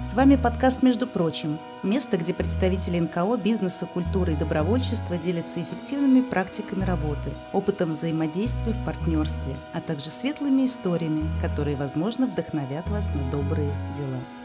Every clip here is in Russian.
С вами подкаст «Между прочим» – место, где представители НКО, бизнеса, культуры и добровольчества делятся эффективными практиками работы, опытом взаимодействия в партнерстве, а также светлыми историями, которые, возможно, вдохновят вас на добрые дела.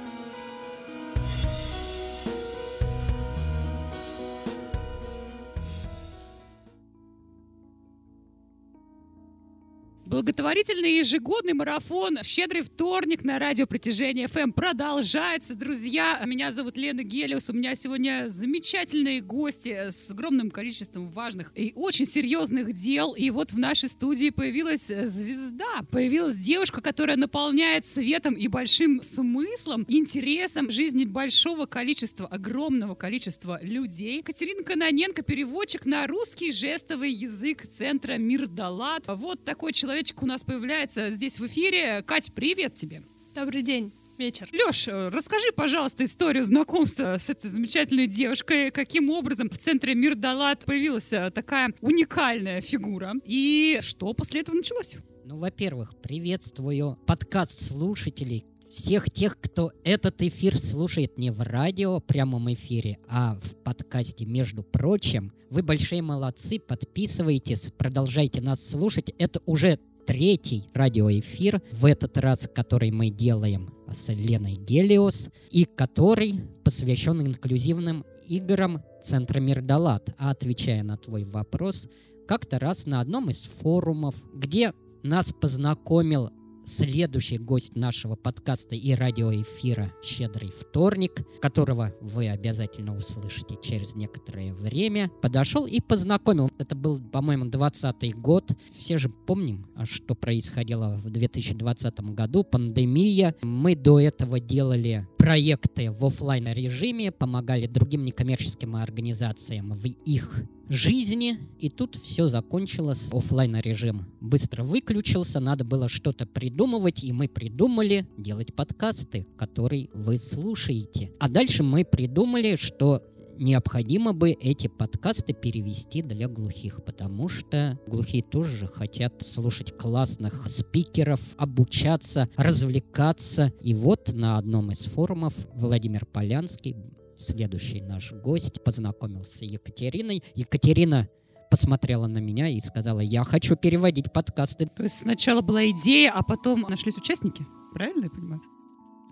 Благотворительный ежегодный марафон «Щедрый вторник» на радио «Притяжение ФМ» продолжается, друзья. Меня зовут Лена Гелиус. У меня сегодня замечательные гости с огромным количеством важных и очень серьезных дел. И вот в нашей студии появилась звезда. Появилась девушка, которая наполняет светом и большим смыслом, интересом жизни большого количества, огромного количества людей. Катерина Каноненко, переводчик на русский жестовый язык Центра Мир Далат. Вот такой человек человечек у нас появляется здесь в эфире. Кать, привет тебе. Добрый день вечер. Леш, расскажи, пожалуйста, историю знакомства с этой замечательной девушкой. Каким образом в центре Мир Далат появилась э, такая уникальная фигура? И что после этого началось? Ну, во-первых, приветствую подкаст слушателей, всех тех, кто этот эфир слушает не в радио прямом эфире, а в подкасте, между прочим. Вы большие молодцы, подписывайтесь, продолжайте нас слушать. Это уже третий радиоэфир, в этот раз, который мы делаем с Леной Гелиос, и который посвящен инклюзивным играм Центра Мирдалат. А отвечая на твой вопрос, как-то раз на одном из форумов, где нас познакомил следующий гость нашего подкаста и радиоэфира «Щедрый вторник», которого вы обязательно услышите через некоторое время, подошел и познакомил. Это был, по-моему, 20 год. Все же помним, что происходило в 2020 году. Пандемия. Мы до этого делали проекты в офлайн режиме, помогали другим некоммерческим организациям в их жизни, и тут все закончилось, офлайн режим быстро выключился, надо было что-то придумывать, и мы придумали делать подкасты, которые вы слушаете. А дальше мы придумали, что необходимо бы эти подкасты перевести для глухих, потому что глухие тоже хотят слушать классных спикеров, обучаться, развлекаться. И вот на одном из форумов Владимир Полянский следующий наш гость познакомился с Екатериной. Екатерина посмотрела на меня и сказала, я хочу переводить подкасты. То есть сначала была идея, а потом нашлись участники? Правильно я понимаю?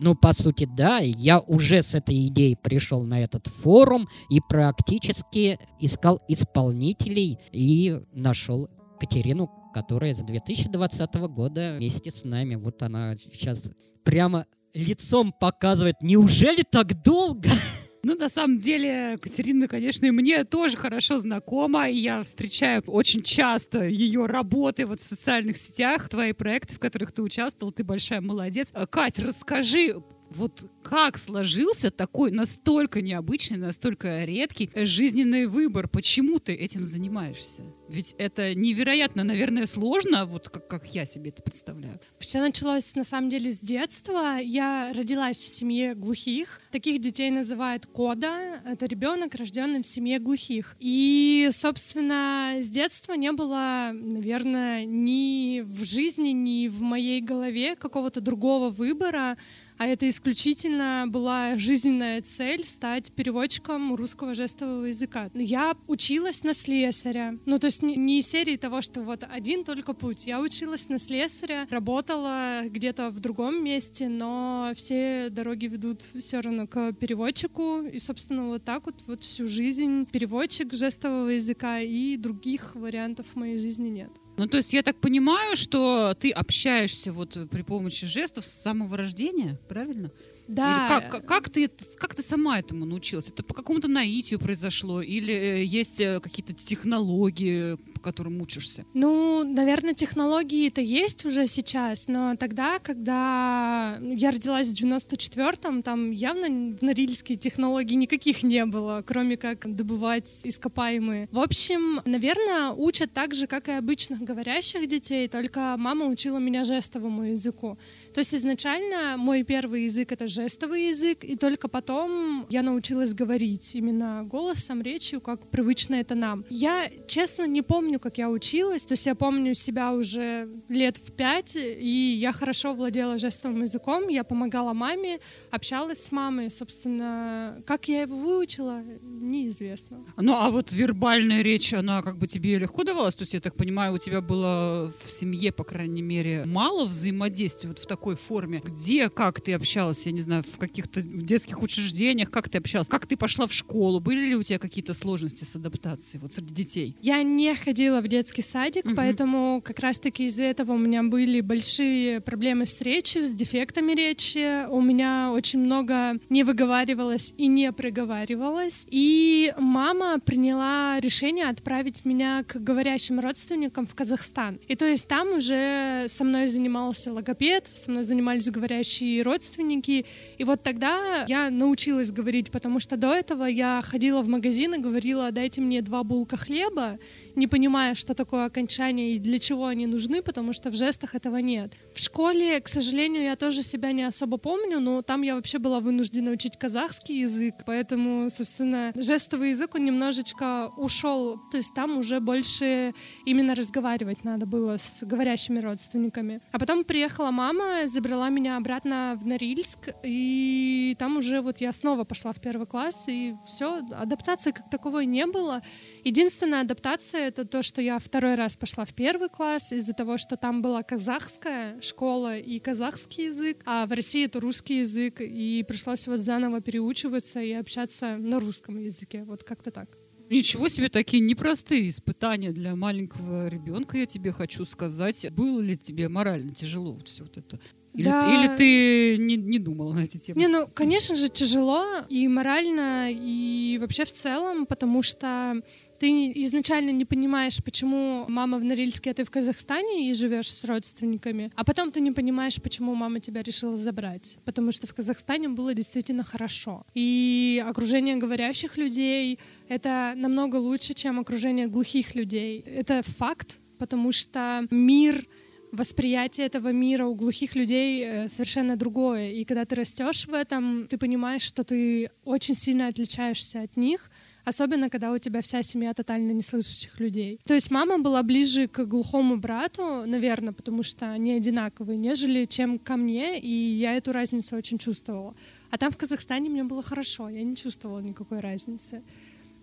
Ну, по сути, да. Я уже с этой идеей пришел на этот форум и практически искал исполнителей и нашел Катерину, которая с 2020 года вместе с нами. Вот она сейчас прямо лицом показывает. Неужели так долго? Ну, на самом деле, Катерина, конечно, и мне тоже хорошо знакома, и я встречаю очень часто ее работы вот в социальных сетях, твои проекты, в которых ты участвовал, ты большая молодец. Кать, расскажи, вот как сложился такой настолько необычный, настолько редкий жизненный выбор? Почему ты этим занимаешься? Ведь это невероятно, наверное, сложно, вот как, как я себе это представляю. Все началось на самом деле с детства. Я родилась в семье глухих. Таких детей называют кода. Это ребенок, рожденный в семье глухих. И, собственно, с детства не было, наверное, ни в жизни, ни в моей голове какого-то другого выбора а это исключительно была жизненная цель стать переводчиком русского жестового языка. Я училась на слесаря, ну то есть не из серии того, что вот один только путь. Я училась на слесаря, работала где-то в другом месте, но все дороги ведут все равно к переводчику, и, собственно, вот так вот, вот всю жизнь переводчик жестового языка и других вариантов в моей жизни нет. Ну, то есть я так понимаю, что ты общаешься вот при помощи жестов с самого рождения, правильно? Да. Или как, как, ты, как ты сама этому научилась? Это по какому-то наитию произошло? Или э, есть э, какие-то технологии, которым учишься? Ну, наверное, технологии-то есть уже сейчас, но тогда, когда я родилась в 94-м, там явно в Норильске технологий никаких не было, кроме как добывать ископаемые. В общем, наверное, учат так же, как и обычных говорящих детей, только мама учила меня жестовому языку. То есть изначально мой первый язык — это жестовый язык, и только потом я научилась говорить именно голосом, речью, как привычно это нам. Я, честно, не помню, как я училась, то есть я помню себя уже лет в пять, и я хорошо владела жестовым языком, я помогала маме, общалась с мамой, собственно, как я его выучила, неизвестно. Ну, а вот вербальная речь, она как бы тебе легко давалась? То есть, я так понимаю, у тебя было в семье, по крайней мере, мало взаимодействия вот в такой форме. Где, как ты общалась, я не знаю, в каких-то детских учреждениях, как ты общалась? Как ты пошла в школу? Были ли у тебя какие-то сложности с адаптацией вот среди детей? Я не ходила в детский садик, угу. поэтому как раз-таки из-за этого у меня были большие проблемы с речью, с дефектами речи. У меня очень много не выговаривалось и не проговаривалось. И мама приняла решение отправить меня к говорящим родственникам в Казахстан. И то есть там уже со мной занимался логопед, со мной занимались говорящие родственники. И вот тогда я научилась говорить, потому что до этого я ходила в магазин и говорила, дайте мне два булка хлеба, не понимая, что такое окончание и для чего они нужны, потому что в жестах этого нет. В школе, к сожалению, я тоже себя не особо помню, но там я вообще была вынуждена учить казахский язык, поэтому, собственно, жестовый язык, он немножечко ушел, то есть там уже больше именно разговаривать надо было с говорящими родственниками. А потом приехала мама, забрала меня обратно в Норильск, и там уже вот я снова пошла в первый класс, и все, адаптации как таковой не было. Единственная адаптация — это то, что я второй раз пошла в первый класс из-за того, что там была казахская школа и казахский язык, а в России это русский язык, и пришлось вот заново переучиваться и общаться на русском языке. Вот как-то так. Ничего себе, такие непростые испытания для маленького ребенка, я тебе хочу сказать. Было ли тебе морально тяжело вот все вот это? Или, да. или ты не, не думала на эти темы? Не, ну, конечно же, тяжело и морально, и вообще в целом, потому что ты изначально не понимаешь, почему мама в Норильске, а ты в Казахстане и живешь с родственниками, а потом ты не понимаешь, почему мама тебя решила забрать, потому что в Казахстане было действительно хорошо. И окружение говорящих людей — это намного лучше, чем окружение глухих людей. Это факт, потому что мир восприятие этого мира у глухих людей э, совершенно другое. И когда ты растешь в этом, ты понимаешь, что ты очень сильно отличаешься от них, Особенно, когда у тебя вся семья тотально неслышащих людей. То есть мама была ближе к глухому брату, наверное, потому что они одинаковые, нежели чем ко мне, и я эту разницу очень чувствовала. А там в Казахстане мне было хорошо, я не чувствовала никакой разницы.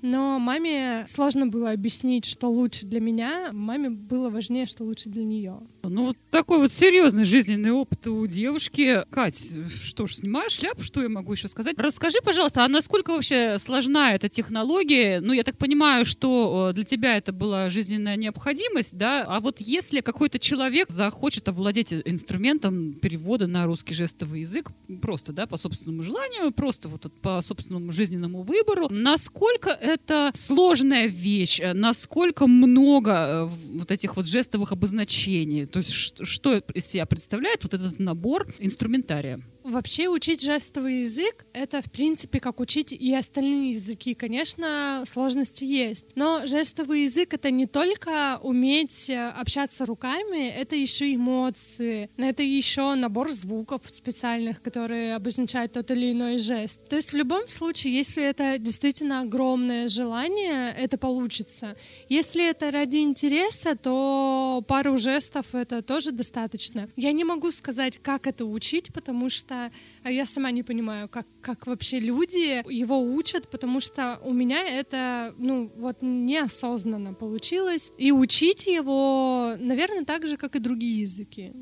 Но маме сложно было объяснить, что лучше для меня. Маме было важнее, что лучше для нее. Ну, вот такой вот серьезный жизненный опыт у девушки. Кать, что ж, снимаешь шляпу, что я могу еще сказать? Расскажи, пожалуйста, а насколько вообще сложна эта технология? Ну, я так понимаю, что э, для тебя это была жизненная необходимость, да? А вот если какой-то человек захочет овладеть инструментом перевода на русский жестовый язык, просто, да, по собственному желанию, просто вот по собственному жизненному выбору, насколько это сложная вещь, насколько много э, вот этих вот жестовых обозначений, то есть что из себя представляет вот этот набор инструментария? Вообще учить жестовый язык — это, в принципе, как учить и остальные языки. Конечно, сложности есть. Но жестовый язык — это не только уметь э, общаться руками, это еще эмоции, это еще набор звуков специальных, которые обозначают тот или иной жест. То есть в любом случае, если это действительно огромное желание, это получится. Если это ради интереса, то пару жестов — это тоже достаточно. Я не могу сказать, как это учить, потому что а я сама не понимаю, как, как вообще люди его учат, потому что у меня это, ну, вот неосознанно получилось. И учить его, наверное, так же, как и другие языки.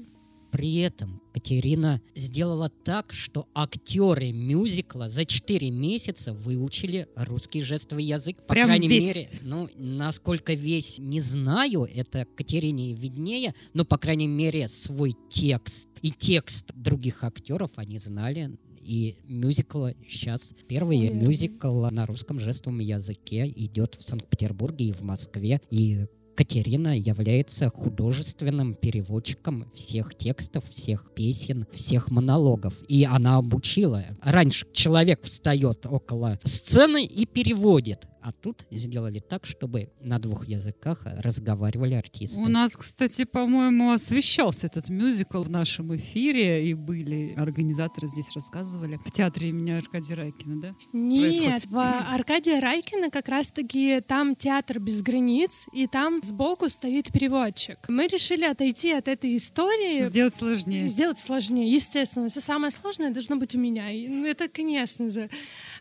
При этом Катерина сделала так, что актеры мюзикла за 4 месяца выучили русский жестовый язык. По Прям крайней весь. мере, ну, насколько весь, не знаю, это Катерине виднее, но, по крайней мере, свой текст и текст других актеров они знали, и мюзикл сейчас первый мюзикл на русском жестовом языке идет в Санкт-Петербурге и в Москве и Катерина является художественным переводчиком всех текстов, всех песен, всех монологов. И она обучила. Раньше человек встает около сцены и переводит. А тут сделали так, чтобы на двух языках разговаривали артисты. У нас, кстати, по-моему, освещался этот мюзикл в нашем эфире, и были организаторы здесь рассказывали. В театре имени Аркадия Райкина, да? Нет, происходит? в Аркадия Райкина как раз-таки там театр без границ, и там сбоку стоит переводчик. Мы решили отойти от этой истории. Сделать сложнее. Сделать сложнее, естественно. Все самое сложное должно быть у меня. И, ну, это, конечно же.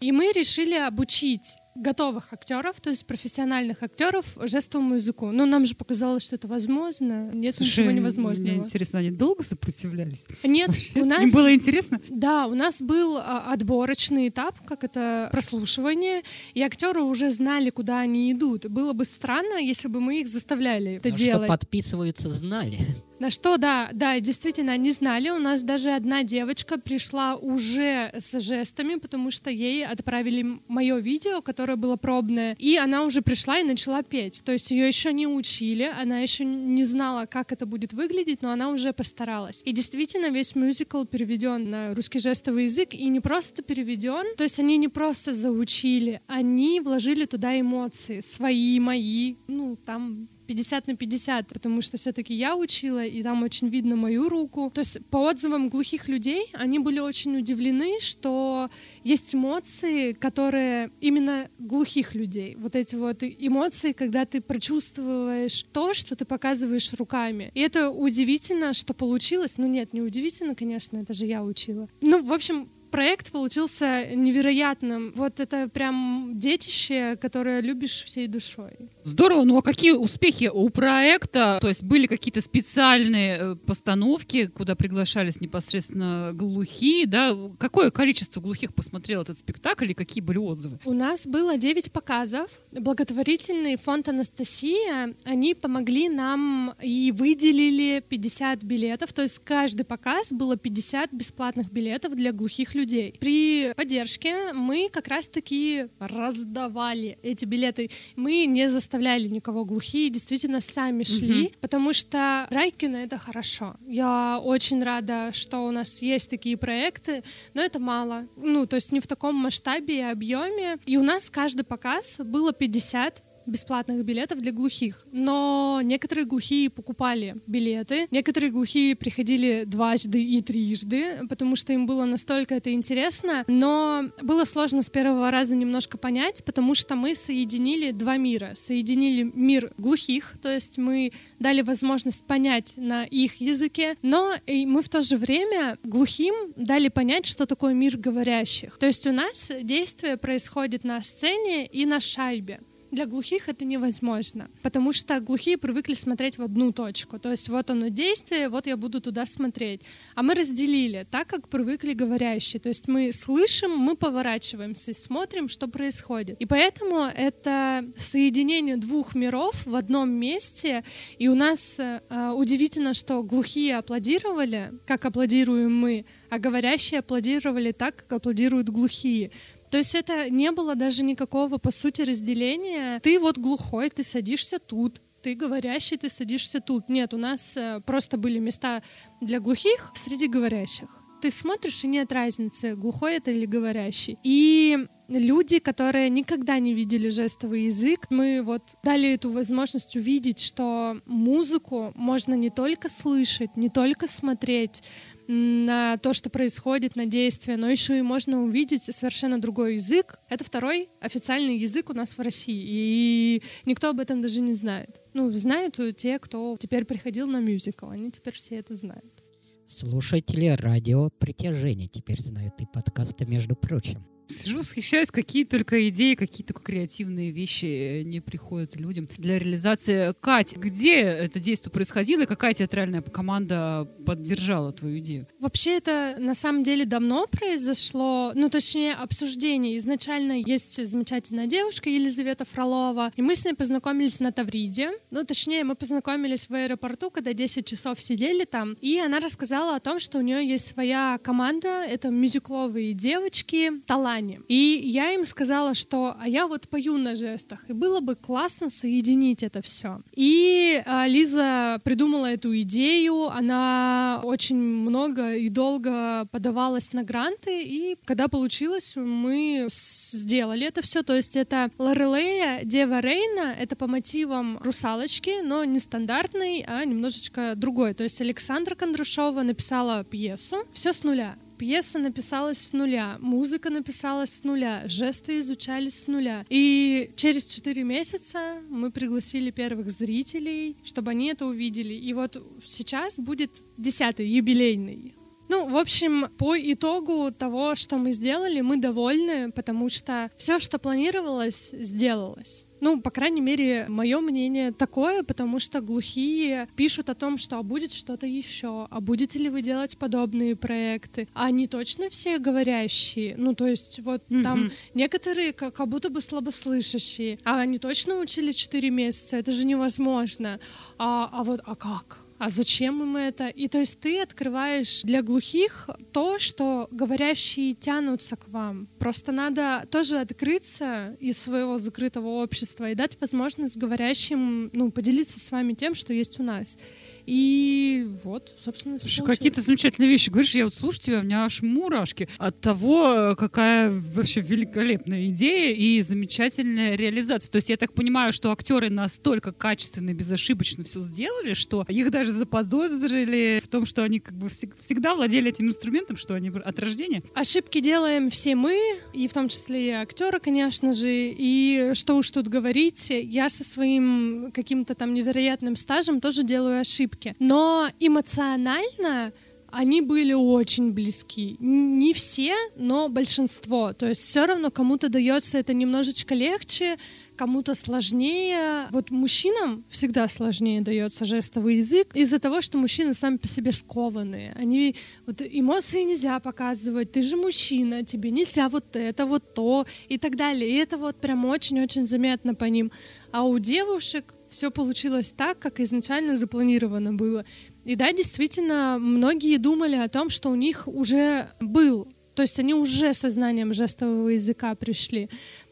И мы решили обучить готовых актеров, то есть профессиональных актеров жестовому языку. Но нам же показалось, что это возможно. Нет Слушай, ничего Мне невозможного. интересно, они долго сопротивлялись? Нет, у нас... Им было интересно? Да, у нас был а, отборочный этап, как это прослушивание, и актеры уже знали, куда они идут. Было бы странно, если бы мы их заставляли это Но делать. что подписываются, знали. На что, да, да, действительно, они знали. У нас даже одна девочка пришла уже с жестами, потому что ей отправили мое видео, которое было пробное, и она уже пришла и начала петь. То есть ее еще не учили, она еще не знала, как это будет выглядеть, но она уже постаралась. И действительно, весь мюзикл переведен на русский жестовый язык, и не просто переведен, то есть они не просто заучили, они вложили туда эмоции, свои, мои, ну, там 50 на 50, потому что все-таки я учила, и там очень видно мою руку. То есть по отзывам глухих людей, они были очень удивлены, что есть эмоции, которые именно глухих людей. Вот эти вот эмоции, когда ты прочувствуешь то, что ты показываешь руками. И это удивительно, что получилось. Ну нет, не удивительно, конечно, это же я учила. Ну, в общем, проект получился невероятным. Вот это прям детище, которое любишь всей душой. Здорово, ну а какие успехи у проекта? То есть были какие-то специальные э, постановки, куда приглашались непосредственно глухие, да? Какое количество глухих посмотрел этот спектакль и какие были отзывы? У нас было 9 показов. Благотворительный фонд «Анастасия», они помогли нам и выделили 50 билетов. То есть каждый показ было 50 бесплатных билетов для глухих людей. При поддержке мы как раз-таки раздавали эти билеты. Мы не заставляли никого глухие, действительно сами шли, Мгм. потому что Райкина — это хорошо. Я очень рада, что у нас есть такие проекты, но это мало. Ну, то есть не в таком масштабе и объеме. И у нас каждый показ было 50 бесплатных билетов для глухих. Но некоторые глухие покупали билеты, некоторые глухие приходили дважды и трижды, потому что им было настолько это интересно. Но было сложно с первого раза немножко понять, потому что мы соединили два мира. Соединили мир глухих, то есть мы дали возможность понять на их языке, но и мы в то же время глухим дали понять, что такое мир говорящих. То есть у нас действие происходит на сцене и на шайбе. Для глухих это невозможно, потому что глухие привыкли смотреть в одну точку. То есть вот оно действие, вот я буду туда смотреть. А мы разделили, так как привыкли говорящие. То есть мы слышим, мы поворачиваемся смотрим, что происходит. И поэтому это соединение двух миров в одном месте. И у нас э, удивительно, что глухие аплодировали, как аплодируем мы, а говорящие аплодировали так, как аплодируют глухие. То есть это не было даже никакого, по сути, разделения. Ты вот глухой, ты садишься тут, ты говорящий, ты садишься тут. Нет, у нас э, просто были места для глухих среди говорящих. Ты смотришь, и нет разницы, глухой это или говорящий. И люди, которые никогда не видели жестовый язык, мы вот дали эту возможность увидеть, что музыку можно не только слышать, не только смотреть, на то, что происходит, на действия, но еще и можно увидеть совершенно другой язык. Это второй официальный язык у нас в России, и никто об этом даже не знает. Ну, знают те, кто теперь приходил на мюзикл, они теперь все это знают. Слушатели радио притяжения теперь знают и подкаста, между прочим. Сижу, восхищаюсь, какие только идеи, какие только креативные вещи э, не приходят людям для реализации. Кать, где это действие происходило и какая театральная команда поддержала твою идею? Вообще это на самом деле давно произошло, ну точнее обсуждение. Изначально есть замечательная девушка Елизавета Фролова, и мы с ней познакомились на Тавриде. Ну точнее мы познакомились в аэропорту, когда 10 часов сидели там, и она рассказала о том, что у нее есть своя команда, это мюзикловые девочки, талант плане. И я им сказала, что а я вот пою на жестах, и было бы классно соединить это все. И а, Лиза придумала эту идею, она очень много и долго подавалась на гранты, и когда получилось, мы сделали это все. То есть это Лорелея, Дева Рейна, это по мотивам русалочки, но не стандартный, а немножечко другой. То есть Александра Кондрашова написала пьесу, все с нуля. Пьеса написалась с нуля, музыка написалась с нуля, жесты изучались с нуля. И через четыре месяца мы пригласили первых зрителей, чтобы они это увидели. И вот сейчас будет десятый, юбилейный. Ну, в общем, по итогу того, что мы сделали, мы довольны, потому что все, что планировалось, сделалось. Ну, по крайней мере, мое мнение такое, потому что глухие пишут о том, что а будет что-то еще, а будете ли вы делать подобные проекты. А они точно все говорящие. Ну, то есть вот mm-hmm. там некоторые как, как будто бы слабослышащие. А они точно учили 4 месяца, это же невозможно. А, а вот, а как? А зачем им это? И то есть ты открываешь для глухих то, что говорящие тянутся к вам. Просто надо тоже открыться из своего закрытого общества и дать возможность говорящим ну, поделиться с вами тем, что есть у нас. И вот, собственно, какие-то замечательные вещи. Говоришь, я вот слушаю тебя, у меня аж мурашки от того, какая вообще великолепная идея и замечательная реализация. То есть я так понимаю, что актеры настолько качественно и безошибочно все сделали, что их даже заподозрили в том, что они как бы всегда владели этим инструментом, что они от рождения. Ошибки делаем все мы, и в том числе и актеры, конечно же. И что уж тут говорить, я со своим каким-то там невероятным стажем тоже делаю ошибки ошибки. Но эмоционально они были очень близки. Не все, но большинство. То есть все равно кому-то дается это немножечко легче, кому-то сложнее. Вот мужчинам всегда сложнее дается жестовый язык из-за того, что мужчины сами по себе скованные. Они вот эмоции нельзя показывать. Ты же мужчина, тебе нельзя вот это, вот то и так далее. И это вот прям очень-очень заметно по ним. А у девушек все получилось так, как изначально запланировано было. И да, действительно, многие думали о том, что у них уже был, то есть они уже со знанием жестового языка пришли.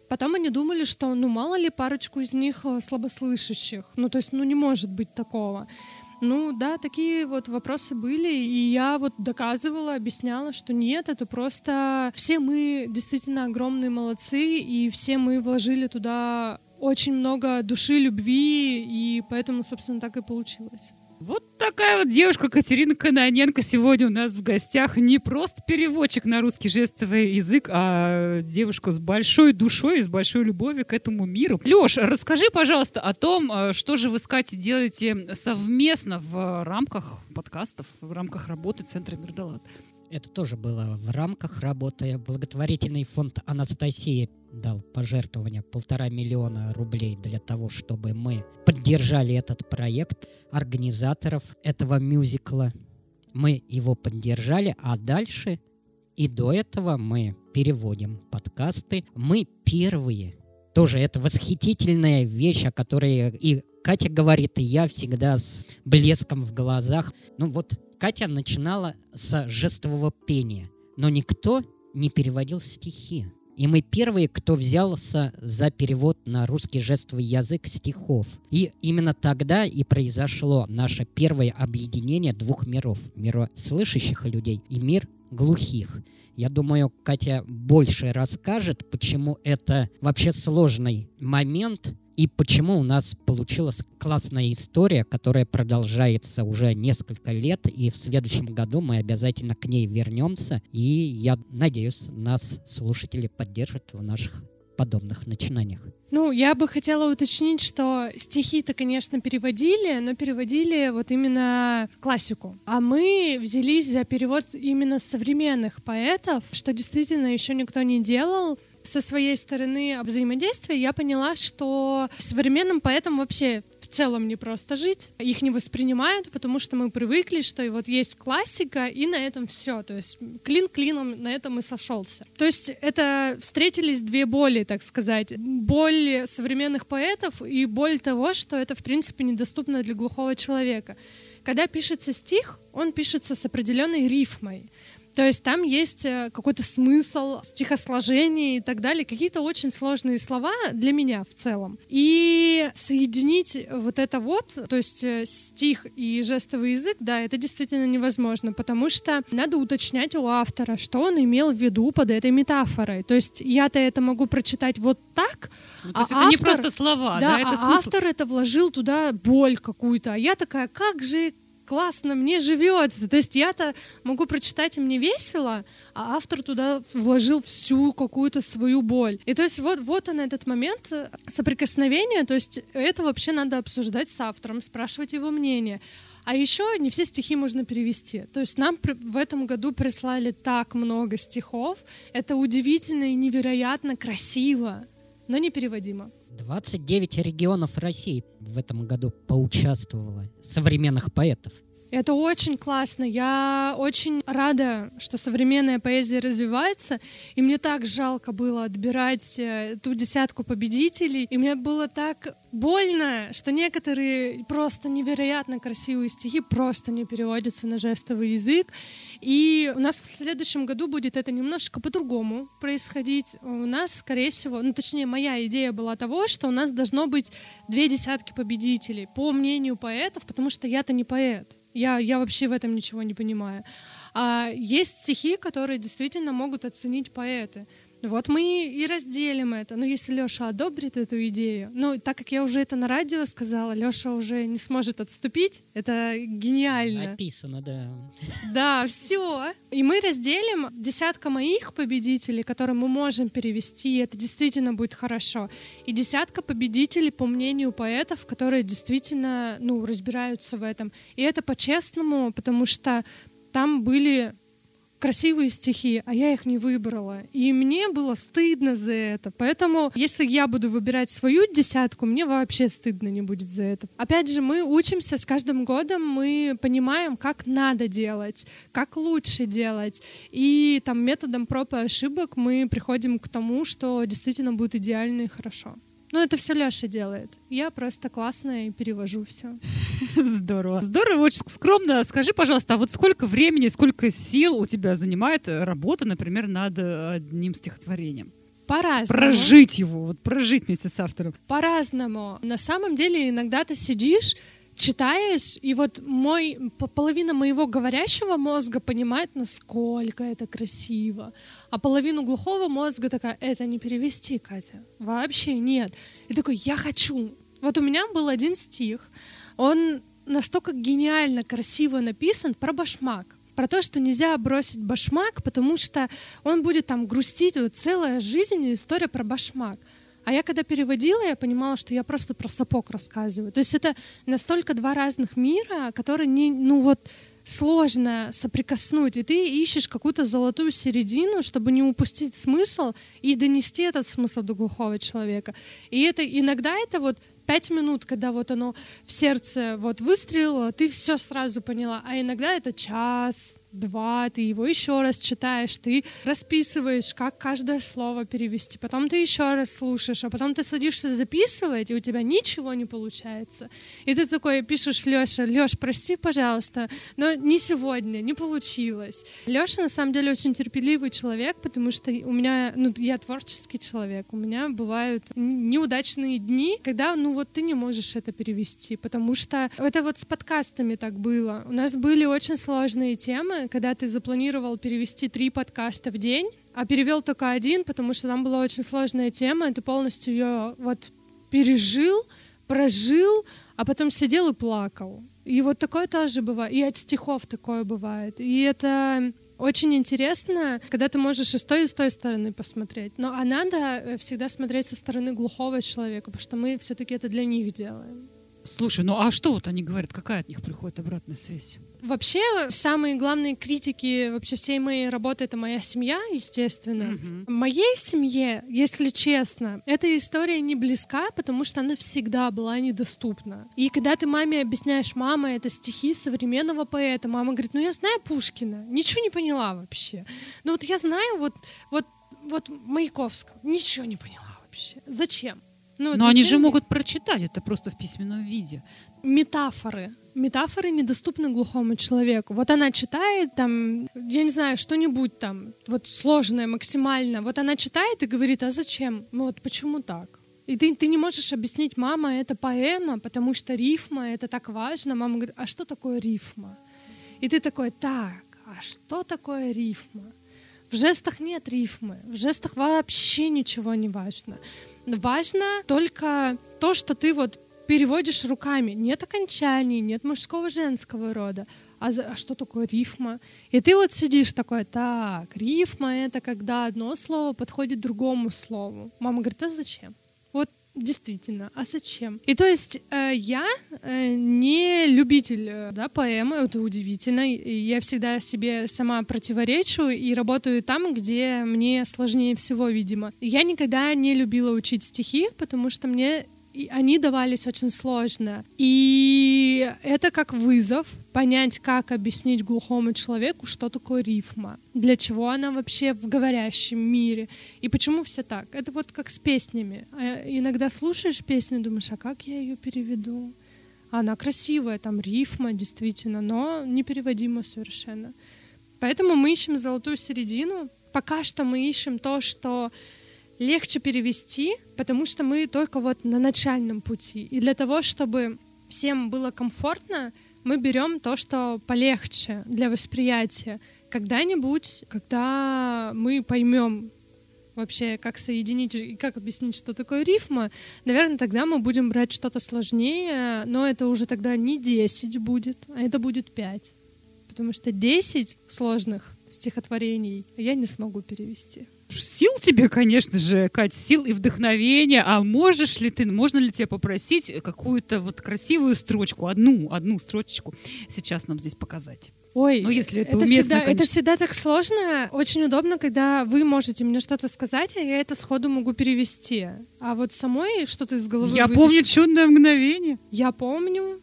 Потом они думали, что, ну, мало ли парочку из них э, слабослышащих. Ну, то есть, ну, не может быть такого. Ну да, такие вот вопросы были, и я вот доказывала, объясняла, что нет, это просто все мы действительно огромные молодцы, и все мы вложили туда очень много души, любви, и поэтому, собственно, так и получилось. Вот такая вот девушка Катерина Каноненко сегодня у нас в гостях. Не просто переводчик на русский жестовый язык, а девушка с большой душой и с большой любовью к этому миру. Леш, расскажи, пожалуйста, о том, э, что же вы с Катей делаете совместно в рамках подкастов, в рамках работы Центра Мирдалат. Это тоже было в рамках работы. Благотворительный фонд Анастасии дал пожертвование полтора миллиона рублей для того, чтобы мы поддержали этот проект организаторов этого мюзикла. Мы его поддержали, а дальше и до этого мы переводим подкасты. Мы первые. Тоже это восхитительная вещь, о которой и Катя говорит, и я всегда с блеском в глазах. Ну вот Катя начинала с жестового пения, но никто не переводил стихи. И мы первые, кто взялся за перевод на русский жестовый язык стихов. И именно тогда и произошло наше первое объединение двух миров. Мира слышащих людей и мир глухих. Я думаю, Катя больше расскажет, почему это вообще сложный момент и почему у нас получилась классная история, которая продолжается уже несколько лет, и в следующем году мы обязательно к ней вернемся, и я надеюсь, нас слушатели поддержат в наших подобных начинаниях. Ну, я бы хотела уточнить, что стихи-то, конечно, переводили, но переводили вот именно классику. А мы взялись за перевод именно современных поэтов, что действительно еще никто не делал со своей стороны взаимодействия я поняла, что современным поэтам вообще в целом не просто жить. Их не воспринимают, потому что мы привыкли, что вот есть классика, и на этом все. То есть клин клином на этом и сошелся. То есть это встретились две боли, так сказать. Боль современных поэтов и боль того, что это, в принципе, недоступно для глухого человека. Когда пишется стих, он пишется с определенной рифмой. То есть там есть э, какой-то смысл, стихосложение и так далее, какие-то очень сложные слова для меня в целом. И соединить вот это вот, то есть э, стих и жестовый язык, да, это действительно невозможно, потому что надо уточнять у автора, что он имел в виду под этой метафорой. То есть я-то это могу прочитать вот так, Ну, то а есть это автор, не просто слова, да, да, это а смысл. автор это вложил туда боль какую-то, а я такая, как же классно мне живется. То есть я-то могу прочитать, и мне весело, а автор туда вложил всю какую-то свою боль. И то есть вот, вот он этот момент э, соприкосновения, то есть это вообще надо обсуждать с автором, спрашивать его мнение. А еще не все стихи можно перевести. То есть нам в этом году прислали так много стихов. Это удивительно и невероятно красиво, но непереводимо. 29 регионов России в этом году поучаствовало, современных поэтов. Это очень классно. Я очень рада, что современная поэзия развивается. И мне так жалко было отбирать э, ту десятку победителей. И мне было так больно, что некоторые просто невероятно красивые стихи просто не переводятся на жестовый язык. И у нас в следующем году будет это немножко по-другому происходить. У нас, скорее всего, ну точнее, моя идея была того, что у нас должно быть две десятки победителей, по мнению поэтов, потому что я-то не поэт. Я, я вообще в этом ничего не понимаю. А есть стихи, которые действительно могут оценить поэты. Вот мы и разделим это. Ну, если Леша одобрит эту идею. Ну, так как я уже это на радио сказала, Леша уже не сможет отступить. Это гениально. Написано, да. Да, все. И мы разделим десятка моих победителей, которые мы можем перевести, и это действительно будет хорошо. И десятка победителей, по мнению поэтов, которые действительно, ну, разбираются в этом. И это по-честному, потому что там были красивые стихи, а я их не выбрала. И мне было стыдно за это. Поэтому, если я буду выбирать свою десятку, мне вообще стыдно не будет за это. Опять же, мы учимся с каждым годом, мы понимаем, как надо делать, как лучше делать. И там методом проб и ошибок мы приходим к тому, что действительно будет идеально и хорошо. Ну, это все Леша делает. Я просто классная и перевожу все. Здорово. Здорово, очень скромно. Скажи, пожалуйста, а вот сколько времени, сколько сил у тебя занимает э, работа, например, над э, одним стихотворением? По-разному. Прожить его, вот прожить вместе с автором. По-разному. На самом деле, иногда ты сидишь, читаешь, и вот мой, по- половина моего говорящего мозга понимает, насколько это красиво. А половину глухого мозга такая, это не перевести, Катя. Вообще нет. И такой, я хочу. Вот у меня был один стих, он настолько гениально красиво написан про башмак. Про то, что нельзя бросить башмак, потому что он будет там грустить. Вот целая жизнь и история про башмак. А я когда переводила, я понимала, что я просто про сапог рассказываю. То есть это настолько два разных мира, которые не, ну вот, сложно соприкоснуть, и ты ищешь какую-то золотую середину, чтобы не упустить смысл и донести этот смысл до глухого человека. И это иногда это вот пять минут, когда вот оно в сердце вот выстрелило, ты все сразу поняла, а иногда это час, два, ты его еще раз читаешь, ты расписываешь, как каждое слово перевести, потом ты еще раз слушаешь, а потом ты садишься записывать, и у тебя ничего не получается. И ты такой пишешь Леша, Леш, прости, пожалуйста, но не сегодня, не получилось. Леша на самом деле очень терпеливый человек, потому что у меня, ну, я творческий человек, у меня бывают неудачные дни, когда, ну, вот ты не можешь это перевести, потому что это вот с подкастами так было. У нас были очень сложные темы, когда ты запланировал перевести три подкаста в день, а перевел только один, потому что там была очень сложная тема, и ты полностью ее вот пережил, прожил, а потом сидел и плакал. И вот такое тоже бывает. И от стихов такое бывает. И это очень интересно, когда ты можешь и с той, и с той стороны посмотреть. Но а надо э, всегда смотреть со стороны глухого человека, потому что мы все-таки это для них делаем. Слушай, ну а что вот они говорят, какая от них приходит обратная связь? Вообще, самые главные критики вообще всей моей работы — это моя семья, естественно. Мгм. Моей семье, если честно, эта история не близка, потому что она всегда была недоступна. И когда ты маме объясняешь, мама, это стихи современного поэта, мама говорит, ну я знаю Пушкина, ничего не поняла вообще. Ну вот я знаю вот, вот, вот Маяковского, ничего не поняла вообще. Зачем? Ну, вот Но они же могут прочитать это просто в письменном виде. метафоры. Метафоры недоступны глухому человеку. Вот она читает там, я не знаю, что-нибудь там, вот сложное максимально. Вот она читает и говорит, а зачем? Ну вот почему так? И ты, ты не можешь объяснить, мама, это поэма, потому что рифма, это так важно. Мама говорит, а что такое рифма? И ты такой, так, а что такое рифма? В жестах нет рифмы, в жестах вообще ничего не важно. Важно только то, что ты вот переводишь руками. Нет окончаний, нет мужского, женского рода. А, за- а что такое рифма? И ты вот сидишь такой, так, рифма — это когда одно слово подходит другому слову. Мама говорит, а зачем? Действительно, а зачем? И то есть э, я э, не любитель э, да, поэмы, это удивительно. И я всегда себе сама противоречу и работаю там, где мне сложнее всего, видимо. Я никогда не любила учить стихи, потому что мне и они давались очень сложно. И это как вызов понять, как объяснить глухому человеку, что такое рифма, для чего она вообще в говорящем мире, и почему все так. Это вот как с песнями. А Иногда слушаешь песню думаешь, а как я ее переведу? Она красивая, там рифма действительно, но непереводима совершенно. Поэтому мы ищем золотую середину. Пока что мы ищем то, что легче перевести, потому что мы только вот на начальном пути. И для того, чтобы всем было комфортно, мы берем то, что полегче для восприятия. Когда-нибудь, когда мы поймем вообще, как соединить и как объяснить, что такое рифма, наверное, тогда мы будем брать что-то сложнее, но это уже тогда не 10 будет, а это будет 5. Потому что 10 сложных стихотворений я не смогу перевести. Сил тебе, конечно же, Кать, сил и вдохновения. А можешь ли ты, можно ли тебе попросить какую-то вот красивую строчку, одну, одну строчечку сейчас нам здесь показать? Ой, Ну, если это уместно, всегда, это всегда так сложно. Очень удобно, когда вы можете мне что-то сказать, а я это сходу могу перевести. А вот самой что-то из головы Я вытащить- помню чудное мгновение. Я помню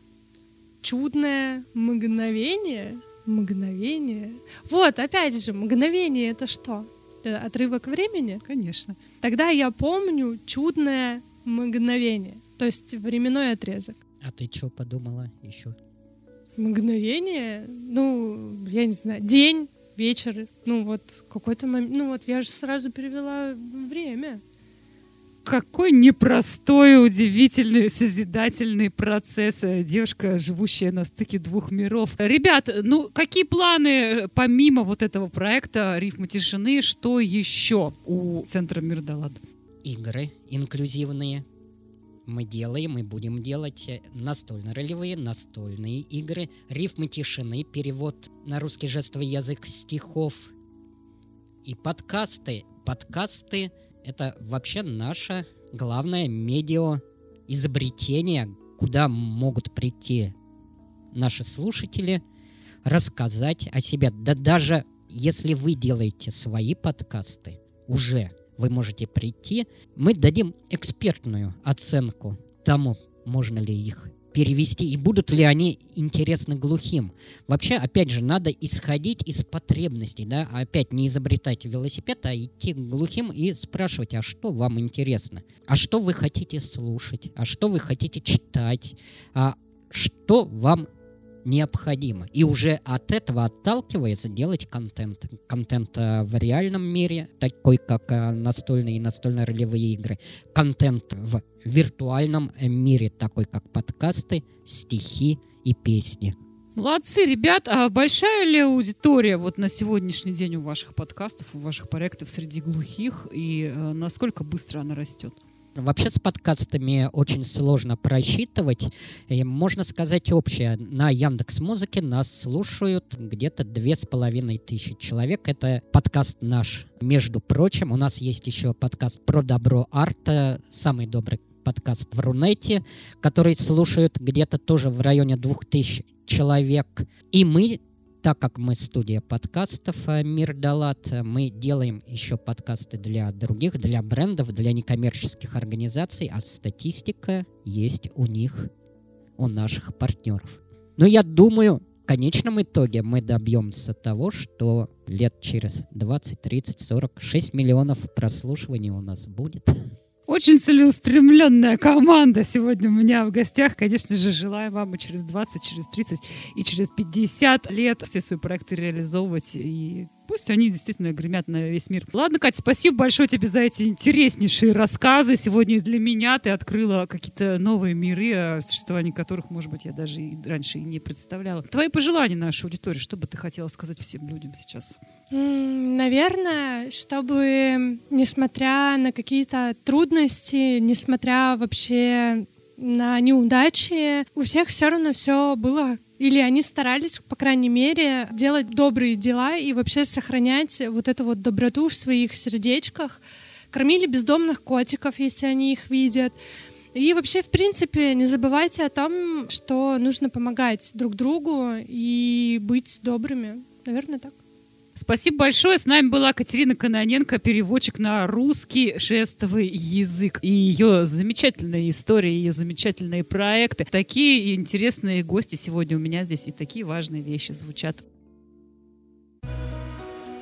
чудное мгновение. Мгновение. Вот, опять же, мгновение это что? Отрывок времени? Конечно. Тогда я помню чудное мгновение. То есть временной отрезок. А ты что подумала еще? Мгновение, ну, я не знаю, день, вечер, ну вот какой-то момент, ну вот я же сразу перевела время. Какой непростой, удивительный, созидательный процесс. Девушка, живущая на стыке двух миров. Ребят, ну какие планы э, помимо вот этого проекта «Рифмы тишины», что еще у Центра Мирдалад? Игры инклюзивные. Мы делаем и будем делать настольно-ролевые, настольные игры, рифмы тишины, перевод на русский жестовый язык стихов и подкасты. Подкасты — это вообще наше главное медиа изобретение, куда могут прийти наши слушатели, рассказать о себе. Да даже если вы делаете свои подкасты, уже вы можете прийти, мы дадим экспертную оценку тому, можно ли их перевести и будут ли они интересны глухим. Вообще, опять же, надо исходить из потребностей, да, а опять не изобретать велосипед, а идти к глухим и спрашивать, а что вам интересно, а что вы хотите слушать, а что вы хотите читать, а что вам необходимо. И уже от этого отталкиваясь делать контент. Контент э, в реальном мире, такой как э, настольные и настольно-ролевые игры. Контент в виртуальном э, мире, такой как подкасты, стихи и песни. Молодцы, ребят. А большая ли аудитория вот на сегодняшний день у ваших подкастов, у ваших проектов среди глухих? И насколько быстро она растет? Вообще с подкастами очень сложно просчитывать. И можно сказать общее. На Яндекс Музыке нас слушают где-то две с половиной тысячи человек. Это подкаст наш. Между прочим, у нас есть еще подкаст про добро арта, самый добрый подкаст в Рунете, который слушают где-то тоже в районе двух тысяч человек. И мы так как мы студия подкастов э, Мир Далат, э, мы делаем еще подкасты для других, для брендов, для некоммерческих организаций, а статистика есть у них, у наших партнеров. Но я думаю, в конечном итоге мы добьемся того, что лет через 20, 30, 40, 6 миллионов прослушиваний у нас будет. Очень целеустремленная команда сегодня у меня в гостях. Конечно же, желаю вам и через 20, через 30 и через 50 лет все свои проекты реализовывать и пусть они действительно гремят на весь мир. Ладно, Катя, спасибо большое тебе за эти интереснейшие рассказы. Сегодня для меня ты открыла какие-то новые миры, о существовании которых, может быть, я даже и раньше и не представляла. Твои пожелания нашей аудитории, что бы ты хотела сказать всем людям сейчас? Наверное, чтобы, несмотря на какие-то трудности, несмотря вообще на неудачи, у всех все равно все было или они старались, по крайней мере, делать добрые дела и вообще сохранять вот эту вот доброту в своих сердечках. Кормили бездомных котиков, если они их видят. И вообще, в принципе, не забывайте о том, что нужно помогать друг другу и быть добрыми. Наверное, так. Спасибо большое. С нами была Катерина Каноненко, переводчик на русский жестовый язык. И ее замечательные истории, ее замечательные проекты. Такие интересные гости сегодня у меня здесь, и такие важные вещи звучат.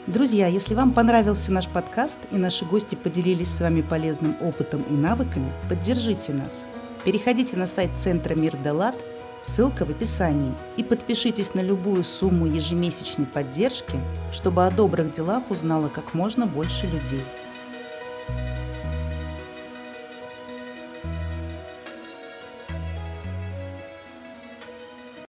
Друзья, если вам понравился наш подкаст и наши гости поделились с вами полезным опытом и навыками, поддержите нас. Переходите на сайт Центра Мир Далат – Ссылка в описании. И подпишитесь на любую сумму ежемесячной поддержки, чтобы о добрых делах узнало как можно больше людей.